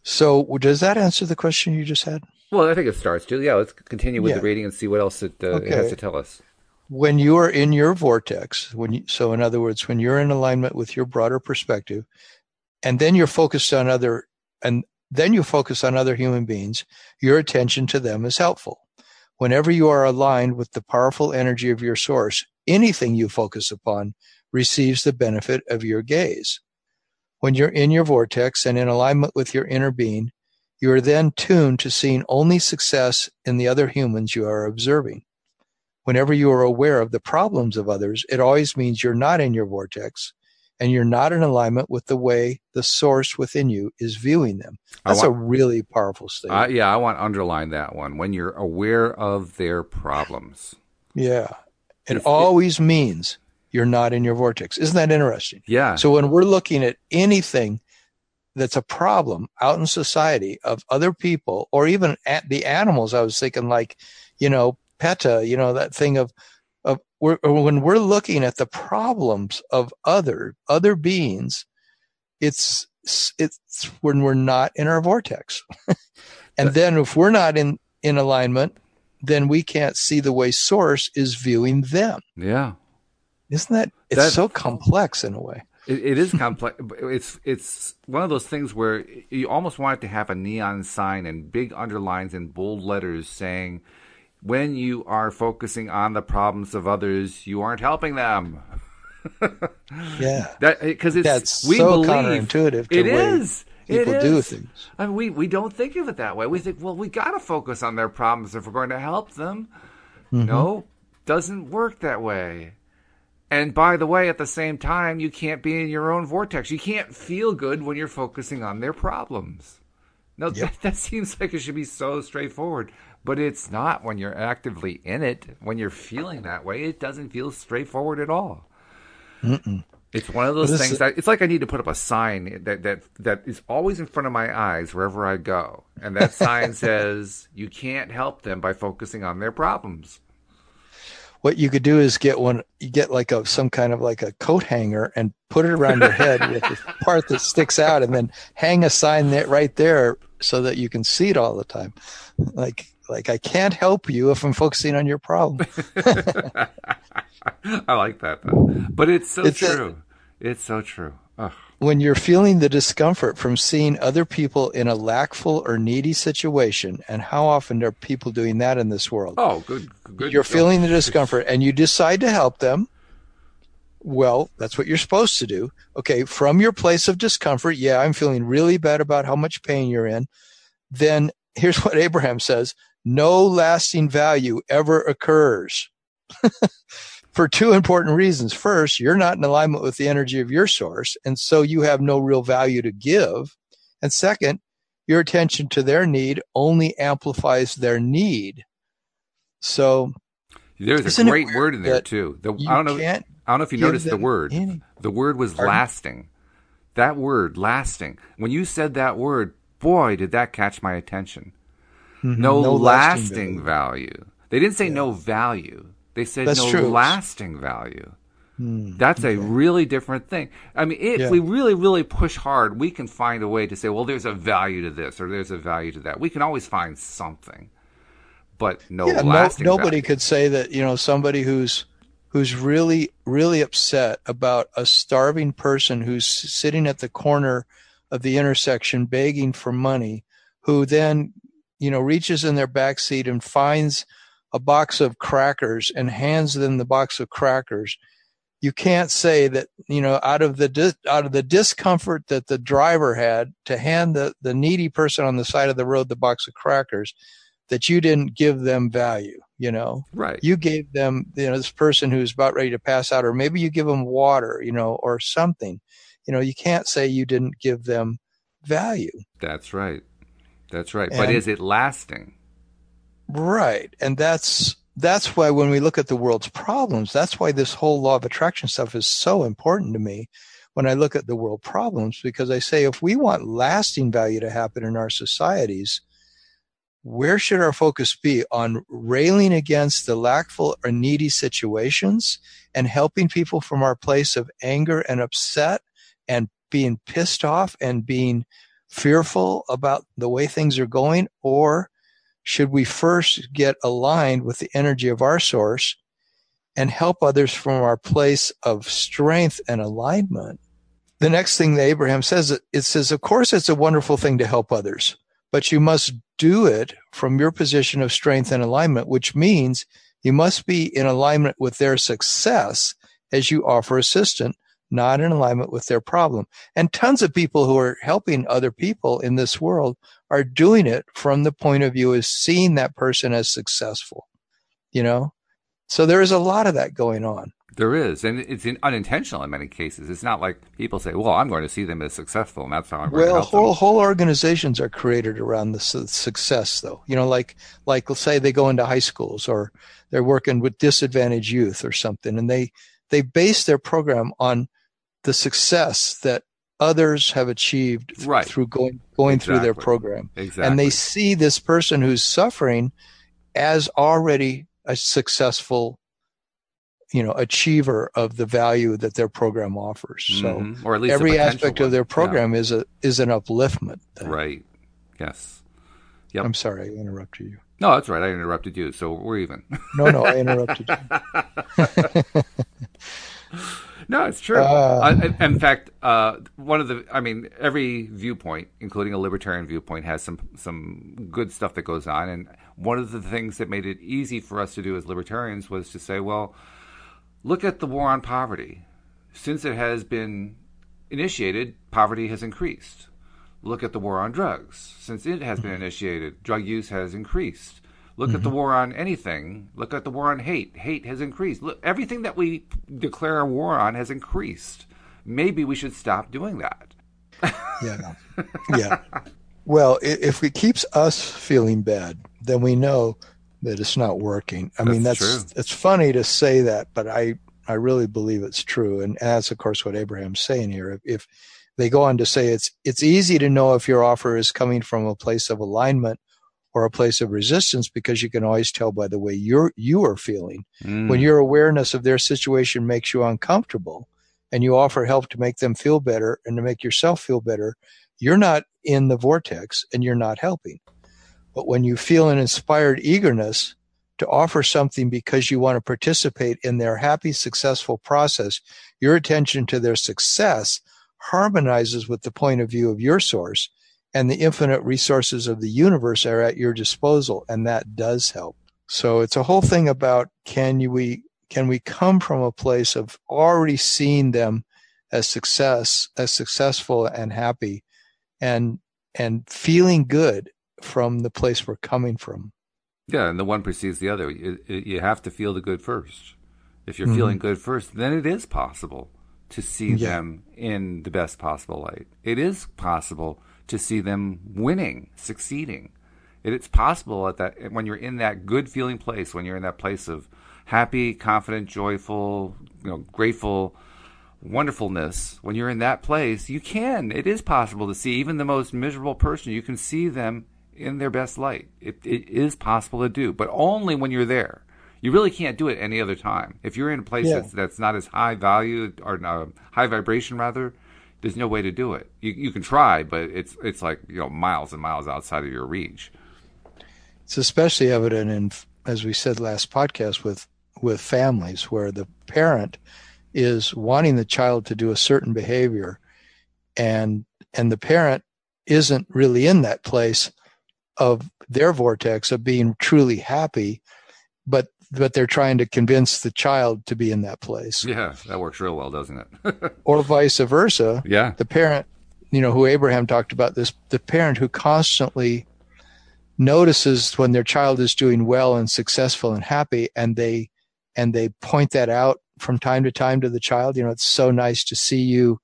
So, does that answer the question you just had? Well, I think it starts to. Yeah, let's continue with Yeah. the reading and see what else it, uh, it has to tell us. when you are in your vortex when you, so in other words when you're in alignment with your broader perspective and then you're focused on other and then you focus on other human beings your attention to them is helpful whenever you are aligned with the powerful energy of your source anything you focus upon receives the benefit of your gaze when you're in your vortex and in alignment with your inner being you are then tuned to seeing only success in the other humans you are observing whenever you are aware of the problems of others, it always means you're not in your vortex and you're not in alignment with the way the source within you is viewing them. That's a really powerful Uh, statement. yeah, I want to underline that one. When you're aware of their problems. yeah. It it- always means you're not in your vortex. Isn't that interesting? Yeah. So when we're looking at anything that's a problem out in society of other people or even at the animals, I was thinking like, you know, PETA, you know, that thing of, of we're, when we're looking at the problems of other, other beings, it's, it's when we're not in our vortex. and then if we're not in, in alignment, then we can't see the way source is viewing them. yeah. Isn't that, it's so complex in a way. It, it is complex. It's it's one of those things where you almost want it to have a neon sign and big underlines and bold letters saying, "When you are focusing on the problems of others, you aren't helping them." Yeah. That because it's That's we so believe counterintuitive to It is. It people do things. I mean, we we don't think of it that way. We think, well, we got to focus on their problems if we're going to help them. Mm-hmm. No, doesn't work that way. And by the way, at the same time, you can't be in your own vortex. You can't feel good when you're focusing on their problems. No, that, that seems like it should be so straightforward, but it's not when you're actively in it. When you're feeling that way, it doesn't feel straightforward at all. It's one of those this things that it's like I need to put up a sign that that that is always in front of my eyes wherever I go, and that sign says you can't help them by focusing on their problems. What you could do is get one, you get like a some kind of like a coat hanger and put it around your head with the part that sticks out, and then hang a sign that right there so that you can see it all the time. Like like I can't help you if I'm focusing on your problem. I like that though, but it's so It's a- true. it's so true. Ugh. When you're feeling the discomfort from seeing other people in a lackful or needy situation, and how often are people doing that in this world? Oh, good, good. you're feeling the discomfort and you decide to help them well that's what you're supposed to do okay from your place of discomfort yeah i'm feeling really bad about how much pain you're in then here's what abraham says no lasting value ever occurs for two important reasons first you're not in alignment with the energy of your source and so you have no real value to give and second your attention to their need only amplifies their need so There's a great word in there too. The, I don't know. I don't know if you noticed the word. any- The word was Pardon? lasting. That word, lasting. When you said that word, boy, did that catch my attention. Mm-hmm. No, No lasting, lasting value. They didn't say no value. They said That's no true. lasting value. Hmm, That's a really different thing. I mean, if Yeah. we really, really push hard, we can find a way to say, well, there's a value to this or there's a value to that. We can always find something, but no yeah, no, nobody value. could say that you know somebody who's who's really really upset about a starving person who's sitting at the corner of the intersection begging for money who then you know reaches in their back seat and finds a box of crackers and hands them the box of crackers you can't say that you know out of the dis- out of the discomfort that the driver had to hand the the needy person on the side of the road the box of crackers that you didn't give them value you know Right. you gave them you know this person who's about ready to pass out or maybe you give them water you know or something you know you can't say you didn't give them value. That's right. That's right. And, but is it lasting? Right. And that's that's why when we look at the world's problems, that's why this whole law of attraction stuff is so important to me when I look at the world problems, because I say if we want lasting value to happen in our societies, where should our focus be on railing against the lackful or needy situations and helping people from our place of anger and upset and being pissed off and being fearful about the way things are going? Or should we first get aligned with the energy of our source and help others from our place of strength and alignment? The next thing that Abraham says, it says, of course, it's a wonderful thing to help others but you must do it from your position of strength and alignment, which means you must be in alignment with their success as you offer assistance, not in alignment with their problem. And tons of people who are helping other people in this world are doing it from the point of view of seeing that person as successful, you know? So there is a lot of that going on. There is, and it's unintentional in many cases. It's not like people say, "Well, I'm going to see them as successful, and that's how I'm going well, to help whole them." whole organizations are created around the su- success, though. You know, like like let's say they go into high schools or they're working with disadvantaged youth or something, and they they base their program on the success that others have achieved right. through going going exactly. through their program, Exactly. and they see this person who's suffering as already a successful you know achiever of the value that their program offers so Mhm. or at least every aspect one. of their Yeah. program is a is an upliftment thing. Right. Yes. Yep. i'm sorry i interrupted you No, that's right. I interrupted you, so we're even. no no i interrupted you no, it's true. Uh. Uh, in fact, uh, one of the, I mean, every viewpoint, including a libertarian viewpoint, has some some good stuff that goes on. And one of the things that made it easy for us to do as libertarians was to say, well, look at the war on poverty. Since it has been initiated, poverty has increased. Look at the war on drugs. Since it has been initiated, drug use has increased. Look at the mm-hmm. war on anything. Look at the war on hate. Hate has increased. Look, everything that we declare a war on has increased. Maybe we should stop doing that. yeah yeah well if it keeps us feeling bad then we know that it's not working i mean That's that's true. it's funny to say that but i i really believe it's true and that's of course what abraham's saying here if, if they go on to say it's it's easy to know if your offer is coming from a place of alignment or a place of resistance because you can always tell by the way you're you are feeling Mm. when your awareness of their situation makes you uncomfortable and you offer help to make them feel better and to make yourself feel better, you're not in the vortex and you're not helping. But when you feel an inspired eagerness to offer something because you want to participate in their happy, successful process, your attention to their success harmonizes with the point of view of your source and the infinite resources of the universe are at your disposal. And that does help. So it's a whole thing about can you, we can we come from a place of already seeing them as success, as successful and happy, and and feeling good from the place we're coming from. Yeah, and the one precedes the other. You, you have to feel the good first. If you're Mhm. feeling good first, then it is possible to see Yeah. them in the best possible light. It is possible to see them winning, succeeding. It, it's possible at that when you're in that good feeling place, when you're in that place of happy, confident, joyful, you know, grateful wonderfulness. When you're in that place, you can. It is possible to see even the most miserable person. You can see them in their best light. It, it is possible to do, but only when you're there. You really can't do it any other time. If you're in a place Yeah. that's, that's not as high value or uh, high vibration, rather, there's no way to do it. You, you can try, but it's it's like you know miles and miles outside of your reach. It's especially evident in, as we said last podcast, with with families where the parent is wanting the child to do a certain behavior, and and the parent isn't really in that place of their vortex of being truly happy, but but they're trying to convince the child to be in that place, Yeah, that works real well, doesn't it? or vice versa. yeah, the parent, you know, who Abraham talked about this, the parent who constantly notices when their child is doing well and successful and happy and they and they point that out from time to time to the child, you know, it's so nice to see you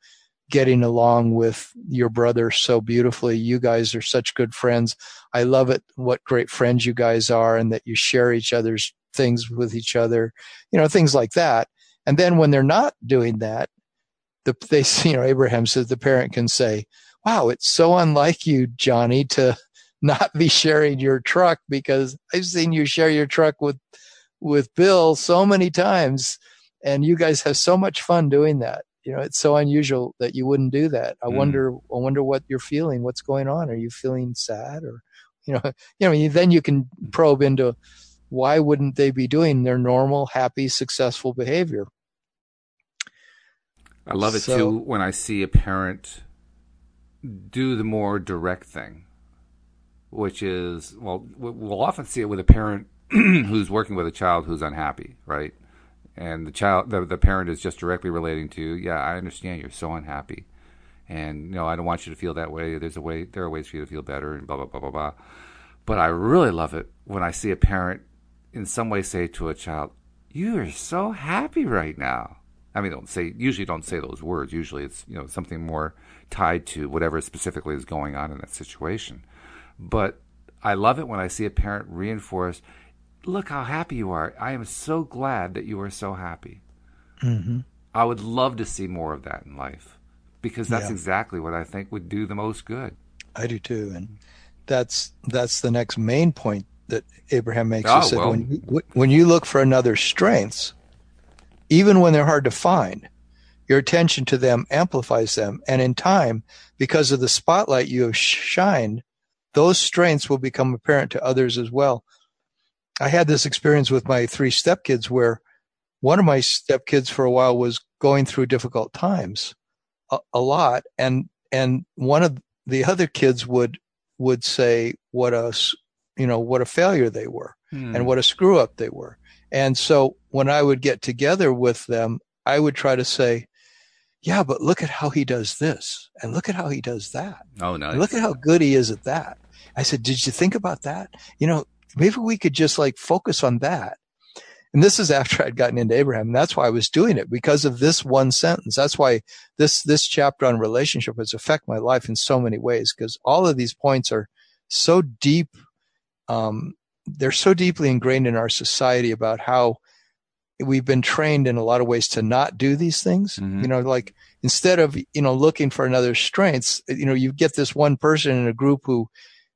getting along with your brother so beautifully. You guys are such good friends. I love it. What great friends you guys are and that you share each other's things with each other, you know, things like that. And then when they're not doing that, the, they, you know, Abraham says the parent can say, wow, it's so unlike you, Johnny, to not be sharing your truck because I've seen you share your truck with, with Bill so many times and you guys have so much fun doing that you know it's so unusual that you wouldn't do that i mm. wonder i wonder what you're feeling what's going on are you feeling sad or you know you know then you can probe into why wouldn't they be doing their normal happy successful behavior? I love it so, too when i see a parent do the more direct thing which is well we'll often see it with a parent who's working with a child who's unhappy right? And the child the, the parent is just directly relating to yeah i understand you're so unhappy. And you know i don't want you to feel that way. There's a way there are ways for you to feel better and blah blah blah blah blah. But i really love it when i see a parent in some way say to a child you are so happy right now i mean don't say usually don't say those words usually it's you know something more tied to whatever specifically is going on in that situation but i love it when i see a parent reinforce look how happy you are. I am so glad that you are so happy. Mm-hmm. I would love to see more of that in life because that's yeah. exactly what I think would do the most good. I do too, and that's that's the next main point that Abraham makes. Oh, he ah, said, well, when you, when you look for another's strengths, even when they're hard to find, your attention to them amplifies them, and in time, because of the spotlight you have shined, those strengths will become apparent to others as well. I had this experience with my three stepkids where one of my stepkids for a while was going through difficult times a, a, lot and and one of the other kids would would say what a you know what a failure they were hmm. and what a screw up they were and so when i would get together with them i would try to say yeah but look at how he does this and look at how he does that oh no nice. look at how good he is at that i said did you think about that you know maybe we could just like focus on that. And this is after I'd gotten into Abraham. And that's why I was doing it because of this one sentence. That's why this, this chapter on relationship has affected my life in so many ways because all of these points are so deep. Um, they're so deeply ingrained in our society about how we've been trained in a lot of ways to not do these things. Mm-hmm. You know, like instead of, you know, looking for another strengths, you know, you get this one person in a group who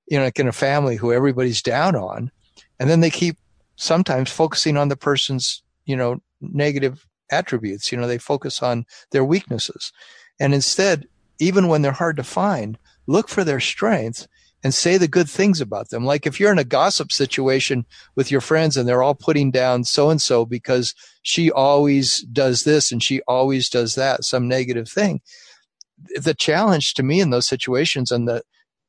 you know, like in a family who everybody's down on. And then they keep sometimes focusing on the person's, you know, negative attributes. You know, they focus on their weaknesses. And instead, even when they're hard to find, look for their strengths and say the good things about them. Like if you're in a gossip situation with your friends and they're all putting down so and so because she always does this and she always does that, some negative thing. The challenge to me in those situations and the,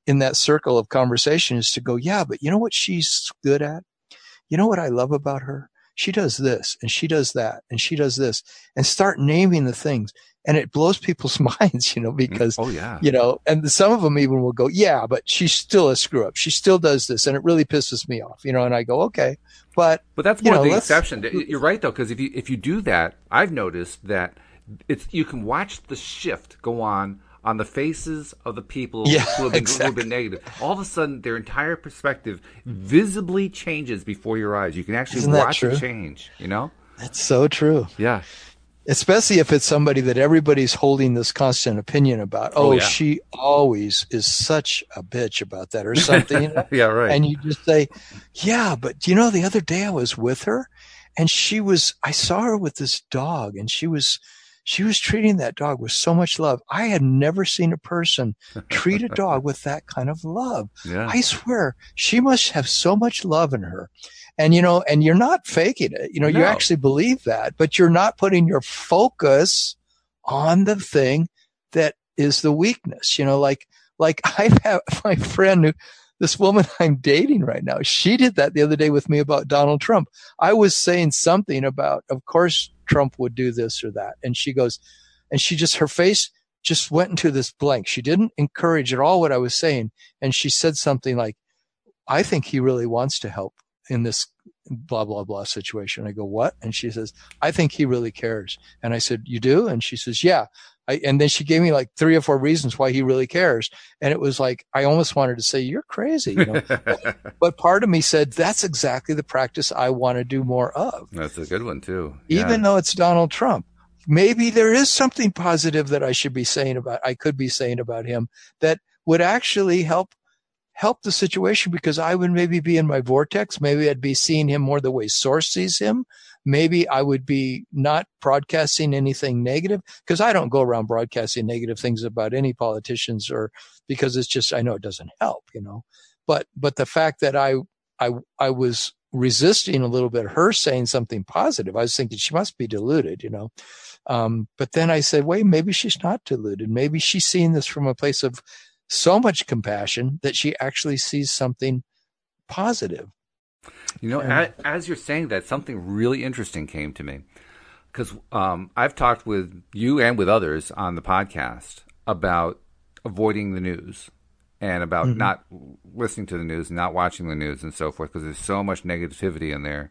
in that circle of conversation is to go, yeah, but you know what she's good at? You know what I love about her? She does this and she does that and she does this and start naming the things. And it blows people's minds, you know, mm, because, oh, yeah. you know, and some of them even will go, yeah, but she's still a screw up. She still does this and it really pisses me off, you know, and I go, okay, but, but that's more know, the exception. You're right though, because if you, if you do that, I've noticed that it's, you can watch the shift go on on the faces of the people yeah, who, have been, exactly. who have been negative. All of a sudden, their entire perspective visibly changes before your eyes. You can actually Isn't watch it change. You know, that's so true. Yeah, especially if it's somebody that everybody's holding this constant opinion about. Oh, oh yeah. she always is such a bitch about that or something. yeah, right. And you just say, yeah, but you know, the other day I was with her and she was, I saw her with this dog and she was, she was treating that dog with so much love. I had never seen a person treat a dog with that kind of love. Yeah. I swear she must have so much love in her. And you know, and you're not faking it. You know, no. you actually believe that, but you're not putting your focus on the thing that is the weakness. You know, like, like I have my friend who, this woman I'm dating right now, she did that the other day with me about Donald Trump. I was saying something about, of course, Trump would do this or that. And she goes, and she just, her face just went into this blank. She didn't encourage at all what I was saying. And she said something like, I think he really wants to help in this blah, blah, blah situation. I go, what? And she says, I think he really cares. And I said, you do? And she says, yeah, I, and then she gave me like three or four reasons why he really cares. And it was like, I almost wanted to say, you're crazy. You know? but, but, part of me said, that's exactly the practice I want to do more of. That's a good one too. Yeah. Even though it's Donald Trump, maybe there is something positive that I should be saying about, I could be saying about him that would actually help help the situation because I would maybe be in my vortex. Maybe I'd be seeing him more the way source sees him maybe I would be not broadcasting anything negative because I don't go around broadcasting negative things about any politicians or because it's just, I know it doesn't help, you know, but, but the fact that I, I, I was resisting a little bit her saying something positive. I was thinking she must be deluded, you know. Um, but then I said, wait, maybe she's not deluded. Maybe she's seeing this from a place of so much compassion that she actually sees something positive. You know, as, as, you're saying that, something really interesting came to me because um, I've talked with you and with others on the podcast about avoiding the news and about mm-hmm. not listening to the news, not watching the news, and so forth because there's so much negativity in there.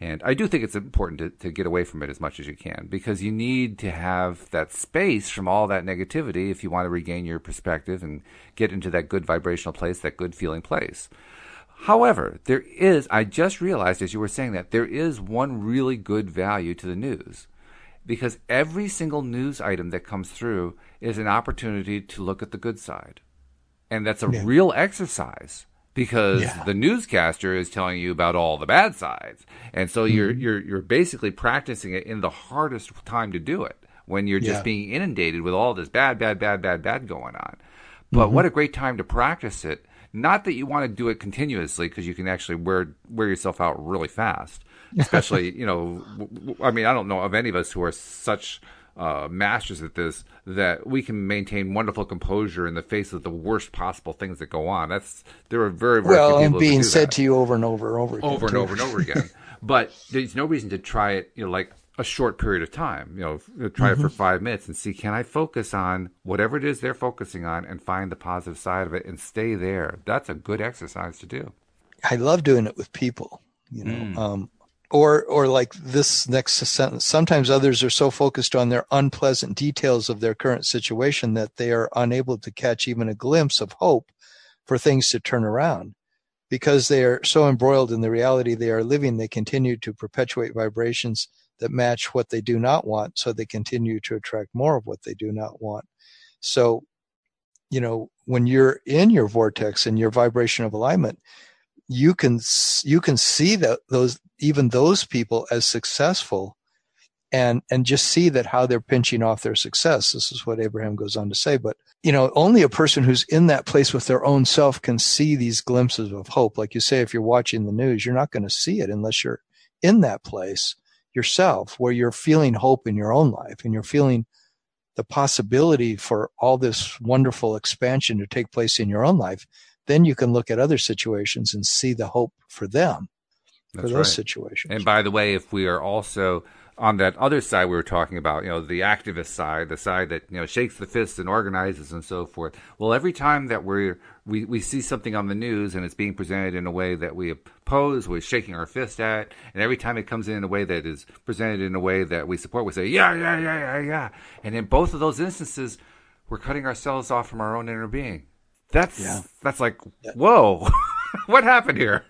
And I do think it's important to, to get away from it as much as you can because you need to have that space from all that negativity if you want to regain your perspective and get into that good vibrational place, that good feeling place. However, there is, I just realized as you were saying that, there is one really good value to the news. Because every single news item that comes through is an opportunity to look at the good side. And that's a yeah. real exercise because yeah. the newscaster is telling you about all the bad sides. And so mm-hmm. you're you're you're basically practicing it in the hardest time to do it when you're just yeah. being inundated with all this bad bad bad bad bad going on. But mm-hmm. what a great time to practice it not that you want to do it continuously because you can actually wear wear yourself out really fast. Especially, you know, I mean, I don't know of any of us who are such uh, masters at this that we can maintain wonderful composure in the face of the worst possible things that go on. That's there are very, very well, and being said that. to you over and over and over again, over and over and over again. but there's no reason to try it. You know, like a short period of time. You know, try mm-hmm. it for mm-hmm. five minutes and see can I focus on whatever it is they're focusing on and find the positive side of it and stay there. That's a good exercise to do. I love doing it with people. You know, mm. um, or or like this next sentence. Sometimes others are so focused on their unpleasant details of their current situation that they are unable to catch even a glimpse of hope for things to turn around. Because they are so embroiled in the reality they are living, they continue to perpetuate vibrations that match what they do not want so they continue to attract more of what they do not want so you know when you're in your vortex and your vibration of alignment you can you can see that those even those people as successful and and just see that how they're pinching off their success. This is what abraham goes on to say but you know only a person who's in that place with their own self can see these glimpses of hope. Like you say if you're watching the news you're not going to see it unless you're in that place yourself where you're feeling hope in your own life and you're feeling the possibility for all this wonderful expansion to take place in your own life, then you can look at other situations and see the hope for them, That's for those right. situations. And by the way, if we are also on that other side we were talking about, you know, the activist side, the side that you know shakes the fists and organizes and so forth. Well, every time that we're we, we see something on the news and it's being presented in a way that we oppose, we're shaking our fist at, and every time it comes in in a way that is presented in a way that we support, we say yeah, yeah, yeah, yeah, yeah. And in both of those instances, we're cutting ourselves off from our own inner being. That's yeah. that's like whoa, what happened here?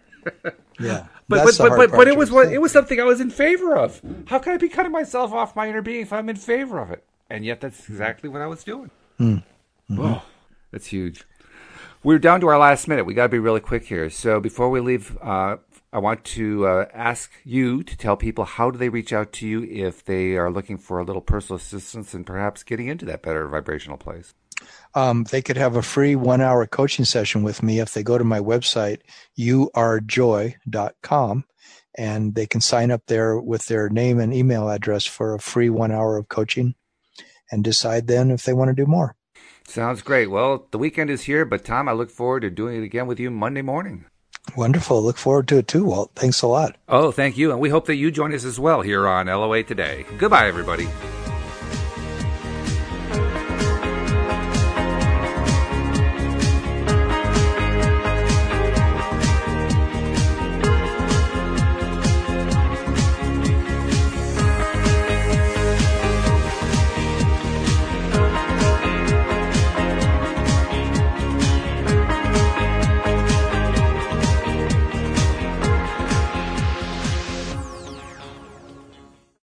yeah. But but but, but, but it was what it was something I was in favor of. How can I be cutting myself off my inner being if I'm in favor of it? And yet that's exactly what I was doing. Mm-hmm. Whoa, that's huge. We're down to our last minute. We got to be really quick here. So before we leave, uh, I want to uh, ask you to tell people how do they reach out to you if they are looking for a little personal assistance and perhaps getting into that better vibrational place um, they could have a free one hour coaching session with me if they go to my website, youarejoy.com, and they can sign up there with their name and email address for a free one hour of coaching and decide then if they want to do more. Sounds great. Well, the weekend is here, but Tom, I look forward to doing it again with you Monday morning. Wonderful. Look forward to it too, Walt. Thanks a lot. Oh, thank you. And we hope that you join us as well here on LOA Today. Goodbye, everybody.